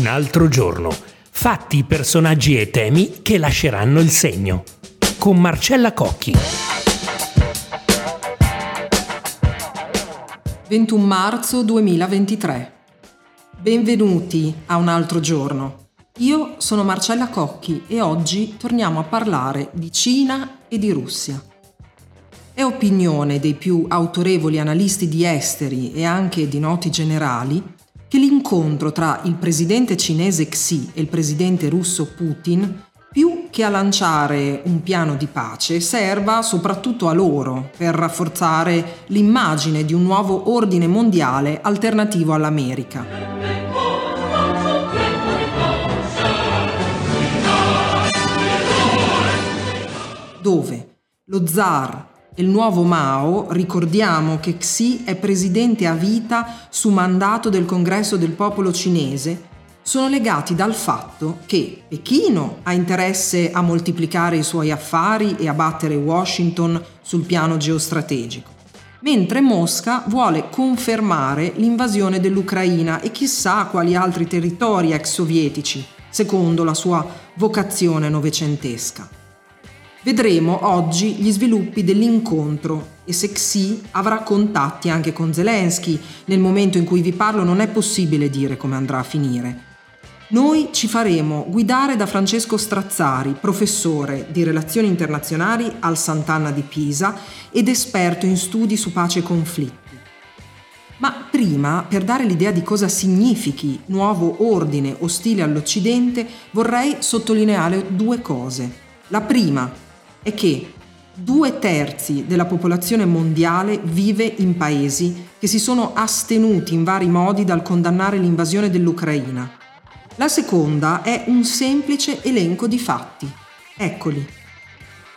Un altro giorno. Fatti, personaggi e temi che lasceranno il segno. Con Marcella Cocchi. 21 marzo 2023. Benvenuti a un altro giorno. Io sono Marcella Cocchi e oggi torniamo a parlare di Cina e di Russia. È opinione dei più autorevoli analisti di esteri e anche di noti generali che l'incontro tra il presidente cinese Xi e il presidente russo Putin, più che a lanciare un piano di pace, serva soprattutto a loro per rafforzare l'immagine di un nuovo ordine mondiale alternativo all'America. Dove lo zar il nuovo Mao, ricordiamo che Xi è presidente a vita su mandato del Congresso del Popolo Cinese, sono legati dal fatto che Pechino ha interesse a moltiplicare i suoi affari e a battere Washington sul piano geostrategico, mentre Mosca vuole confermare l'invasione dell'Ucraina e chissà quali altri territori ex sovietici, secondo la sua vocazione novecentesca. Vedremo oggi gli sviluppi dell'incontro e se Xi avrà contatti anche con Zelensky. Nel momento in cui vi parlo non è possibile dire come andrà a finire. Noi ci faremo guidare da Francesco Strazzari, professore di relazioni internazionali al Sant'Anna di Pisa ed esperto in studi su pace e conflitti. Ma prima, per dare l'idea di cosa significhi nuovo ordine ostile all'Occidente, vorrei sottolineare due cose. La prima, è che due terzi della popolazione mondiale vive in paesi che si sono astenuti in vari modi dal condannare l'invasione dell'Ucraina. La seconda è un semplice elenco di fatti. Eccoli.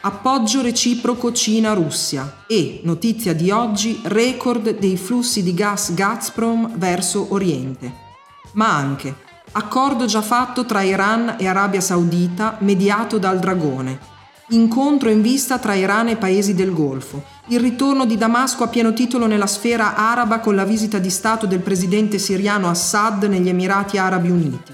Appoggio reciproco Cina-Russia e, notizia di oggi, record dei flussi di gas Gazprom verso Oriente. Ma anche accordo già fatto tra Iran e Arabia Saudita mediato dal Dragone Incontro in vista tra Iran e paesi del Golfo. Il ritorno di Damasco a pieno titolo nella sfera araba con la visita di Stato del presidente siriano Assad negli Emirati Arabi Uniti.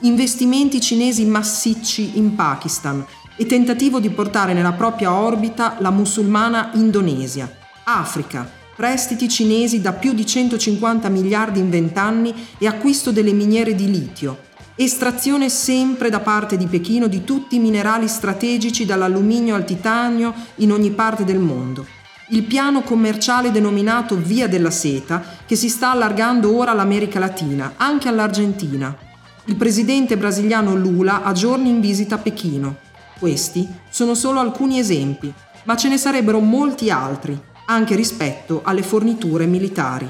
Investimenti cinesi massicci in Pakistan e tentativo di portare nella propria orbita la musulmana Indonesia. Africa. Prestiti cinesi da più di 150 miliardi in vent'anni e acquisto delle miniere di litio estrazione sempre da parte di Pechino di tutti i minerali strategici dall'alluminio al titanio in ogni parte del mondo. Il piano commerciale denominato Via della Seta che si sta allargando ora all'America Latina, anche all'Argentina. Il presidente brasiliano Lula ha giorni in visita a Pechino. Questi sono solo alcuni esempi, ma ce ne sarebbero molti altri, anche rispetto alle forniture militari.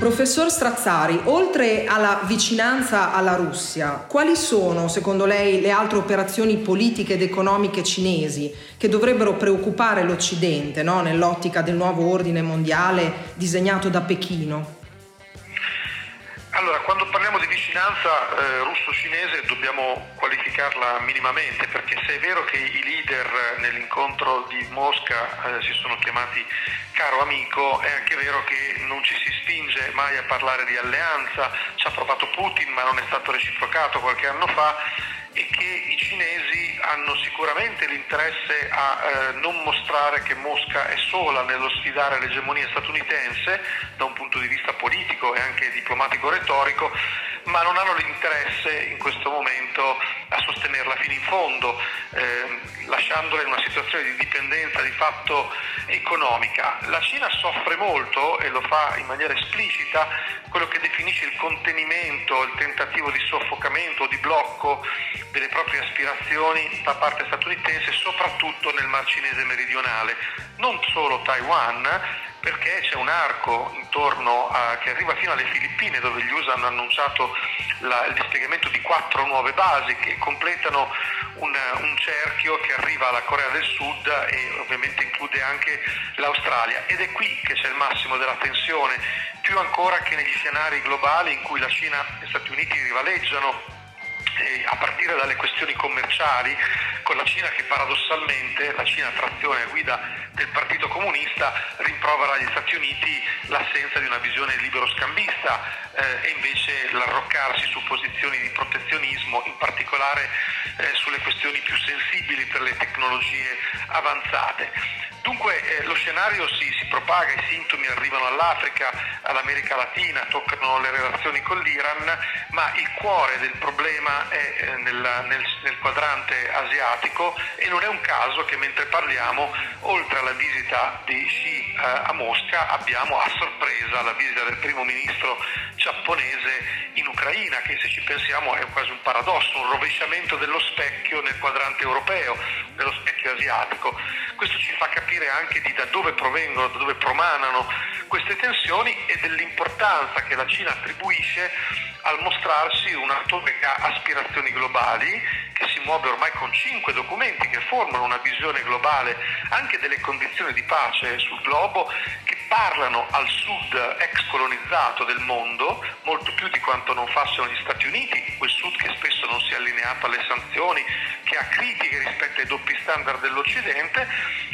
Professor Strazzari, oltre alla vicinanza alla Russia, quali sono secondo lei le altre operazioni politiche ed economiche cinesi che dovrebbero preoccupare l'Occidente no? nell'ottica del nuovo ordine mondiale disegnato da Pechino? Allora, quando parliamo di vicinanza eh, russo-cinese dobbiamo qualificarla minimamente perché se è vero che i leader nell'incontro di Mosca eh, si sono chiamati caro amico, è anche vero che non ci si spinge mai a parlare di alleanza, ci ha provato Putin ma non è stato reciprocato qualche anno fa hanno sicuramente l'interesse a eh, non mostrare che Mosca è sola nello sfidare l'egemonia statunitense da un punto di vista politico e anche diplomatico-retorico, ma non hanno l'interesse in questo momento a sostenerla fino in fondo, eh, lasciandola in una situazione di dipendenza di fatto economica. La Cina soffre molto e lo fa in maniera esplicita quello che definisce il contenimento, il tentativo di soffocamento di blocco delle proprie aspirazioni da parte statunitense, soprattutto nel Mar Cinese meridionale, non solo Taiwan, perché c'è un arco intorno a, che arriva fino alle Filippine dove gli USA hanno annunciato la, il dispiegamento di quattro nuove basi che completano un, un, cerchio che arriva alla Corea del Sud e ovviamente include anche l'Australia. Ed è qui che c'è il massimo della tensione, più ancora che negli scenari globali in cui la Cina e gli Stati Uniti rivaleggiano a partire dalle questioni commerciali con la Cina che paradossalmente, la Cina trazione a guida del Partito Comunista, rimprovera agli Stati Uniti l'assenza di una visione libero-scambista eh, e invece l'arroccarsi su posizioni di protezionismo, in particolare eh, sulle questioni più sensibili per le tecnologie avanzate. Dunque eh, lo scenario si, si, propaga, i sintomi arrivano all'Africa, all'America Latina, toccano le relazioni con l'Iran, ma il cuore del problema è eh, nel, nel, nel, quadrante asiatico e non è un caso che mentre parliamo, oltre alla visita di Xi eh, a Mosca, abbiamo a sorpresa la visita del primo ministro giapponese in Ucraina, che se ci pensiamo è quasi un paradosso, un rovesciamento dello specchio nel quadrante europeo, dello specchio asiatico. Questo ci fa capire anche di da dove provengono, da dove promanano queste tensioni e dell'importanza che la Cina attribuisce al mostrarsi un attore che ha aspirazioni globali, che si muove ormai con cinque documenti che formano una visione globale anche delle condizioni di pace sul globo, parlano al sud ex colonizzato del mondo, molto più di quanto non facciano gli Stati Uniti, quel sud che spesso non si è allineato alle sanzioni, che ha critiche rispetto ai doppi standard dell'Occidente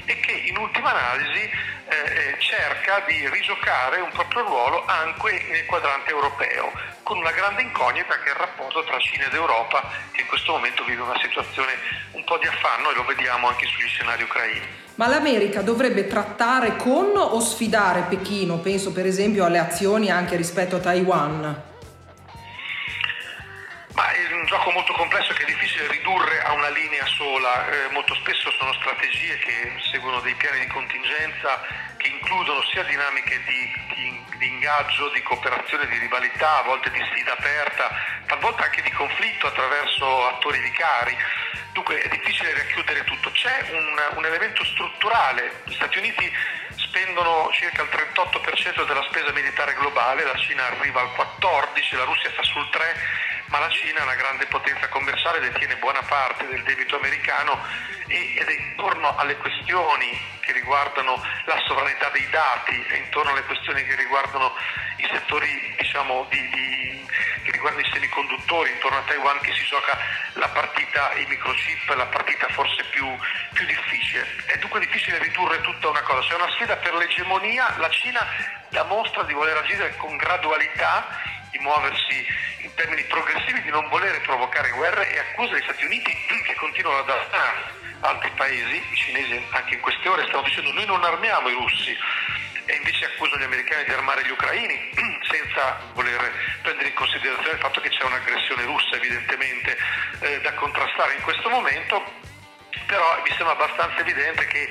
e che in ultima analisi eh, eh cerca di rigiocare un proprio ruolo anche nel quadrante europeo, con una grande incognita che è il rapporto tra Cina ed Europa, che in questo momento vive una situazione un po' di affanno e lo vediamo anche sugli scenari ucraini. Ma l'America dovrebbe trattare con o sfidare Pechino? Penso per esempio alle azioni anche rispetto a Taiwan. Ma è un gioco molto complesso che è difficile ridurre a una linea sola. Eh, molto spesso sono strategie che seguono dei piani di contingenza che includono sia dinamiche di, di, di ingaggio, di cooperazione, di rivalità, a volte di sfida aperta, talvolta anche di conflitto attraverso attori vicari. Dunque è difficile racchiudere tutto. C'è un, un elemento strutturale. Gli Stati Uniti spendono circa il 38% della spesa militare globale, la Cina arriva al 14%, la Russia sta sul 3%, ma la Cina è una grande potenza commerciale, detiene buona parte del debito americano ed è intorno alle questioni che riguardano la sovranità dei dati, è intorno alle questioni che riguardano i settori diciamo, di, di che riguarda i semiconduttori, intorno a Taiwan che si gioca la partita, i microchip, la partita forse più, più difficile. È dunque difficile ridurre tutta una cosa, c'è una sfida per l'egemonia, la Cina dimostra di voler agire con gradualità, di muoversi in termini progressivi, di non volere provocare guerre e accusa gli Stati Uniti che continuano ad armare altri paesi, i cinesi anche in queste ore. Stanno dicendo noi non armiamo i russi, e invece accusano gli americani di armare gli ucraini senza voler prendere in considerazione il fatto che c'è un'aggressione russa evidentemente eh, da contrastare in questo momento. Però mi sembra abbastanza evidente che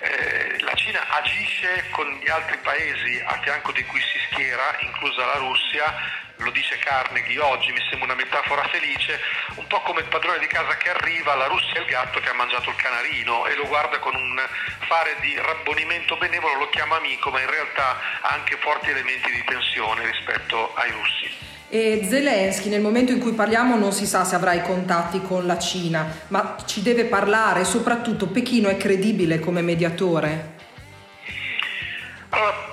eh, la Cina agisce con gli altri paesi a fianco di cui si schiera, inclusa la Russia, lo dice Carnegie oggi, mi sembra una metafora felice, un po' come il padrone di casa che arriva, la Russia è il gatto che ha mangiato il canarino e lo guarda con un fare di rabbonimento benevolo, lo chiama amico, ma in realtà ha anche forti elementi di tensione rispetto ai russi. E Zelensky nel momento in cui parliamo non si sa se avrà i contatti con la Cina, ma ci deve parlare, soprattutto Pechino è credibile come mediatore? Allora,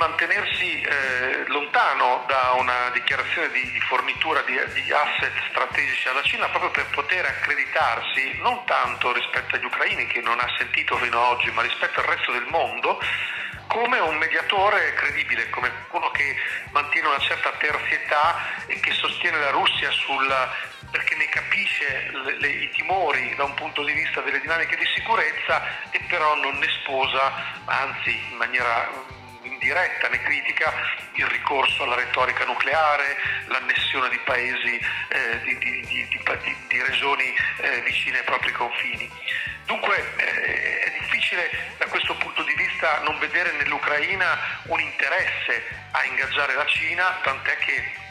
mantenersi eh, lontano da una dichiarazione di, fornitura di, di, asset strategici alla Cina proprio per poter accreditarsi non tanto rispetto agli ucraini che non ha sentito fino ad oggi, ma rispetto al resto del mondo come un mediatore credibile, come uno che mantiene una certa terzietà e che sostiene la Russia sul, perché ne capisce le, le, i timori da un punto di vista delle dinamiche di sicurezza e però non ne sposa, anzi in maniera indiretta ne critica il ricorso alla retorica nucleare, l'annessione di paesi, eh, di, di, di, di, regioni eh, vicine ai propri confini. Dunque eh, è difficile da questo punto di vista non vedere nell'Ucraina un interesse a ingaggiare la Cina, tant'è che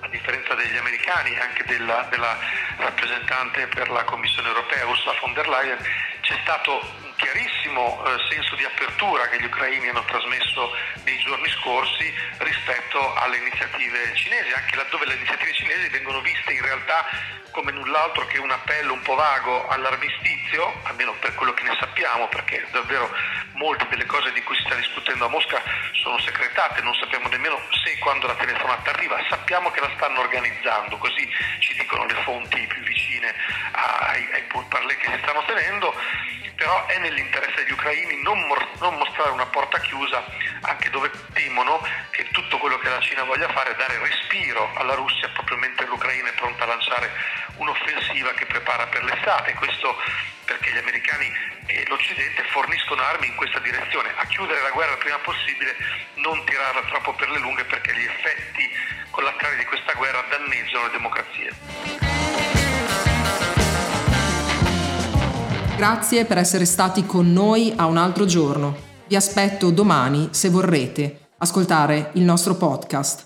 a differenza degli americani e anche della, della, rappresentante per la Commissione europea Ursula von der Leyen, c'è stato un chiarissimo eh, senso di apertura che gli ucraini hanno trasmesso nei giorni scorsi rispetto alle iniziative cinesi, anche laddove le iniziative cinesi vengono viste in realtà come null'altro che un appello un po' vago all'armistizio, almeno per quello che ne sappiamo, perché davvero molte delle cose di cui si sta discutendo a Mosca sono segretate, non sappiamo nemmeno se e quando la telefonata arriva, sappiamo che la stanno organizzando, così ci dicono le fonti più vicine ai, ai pourparlers che si stanno tenendo, però è nell'interesse degli ucraini non, non mostrare una porta chiusa anche dove temono che tutto quello che la Cina voglia fare è dare respiro alla Russia proprio mentre l'Ucraina è pronta a lanciare un'offensiva che prepara per l'estate. Questo perché gli americani e l'Occidente forniscono armi in questa direzione, a chiudere la guerra il prima possibile, non tirarla troppo per le lunghe perché gli effetti collaterali di questa guerra danneggiano le democrazie. Grazie per essere stati con noi a un altro giorno. Vi aspetto domani se vorrete ascoltare il nostro podcast.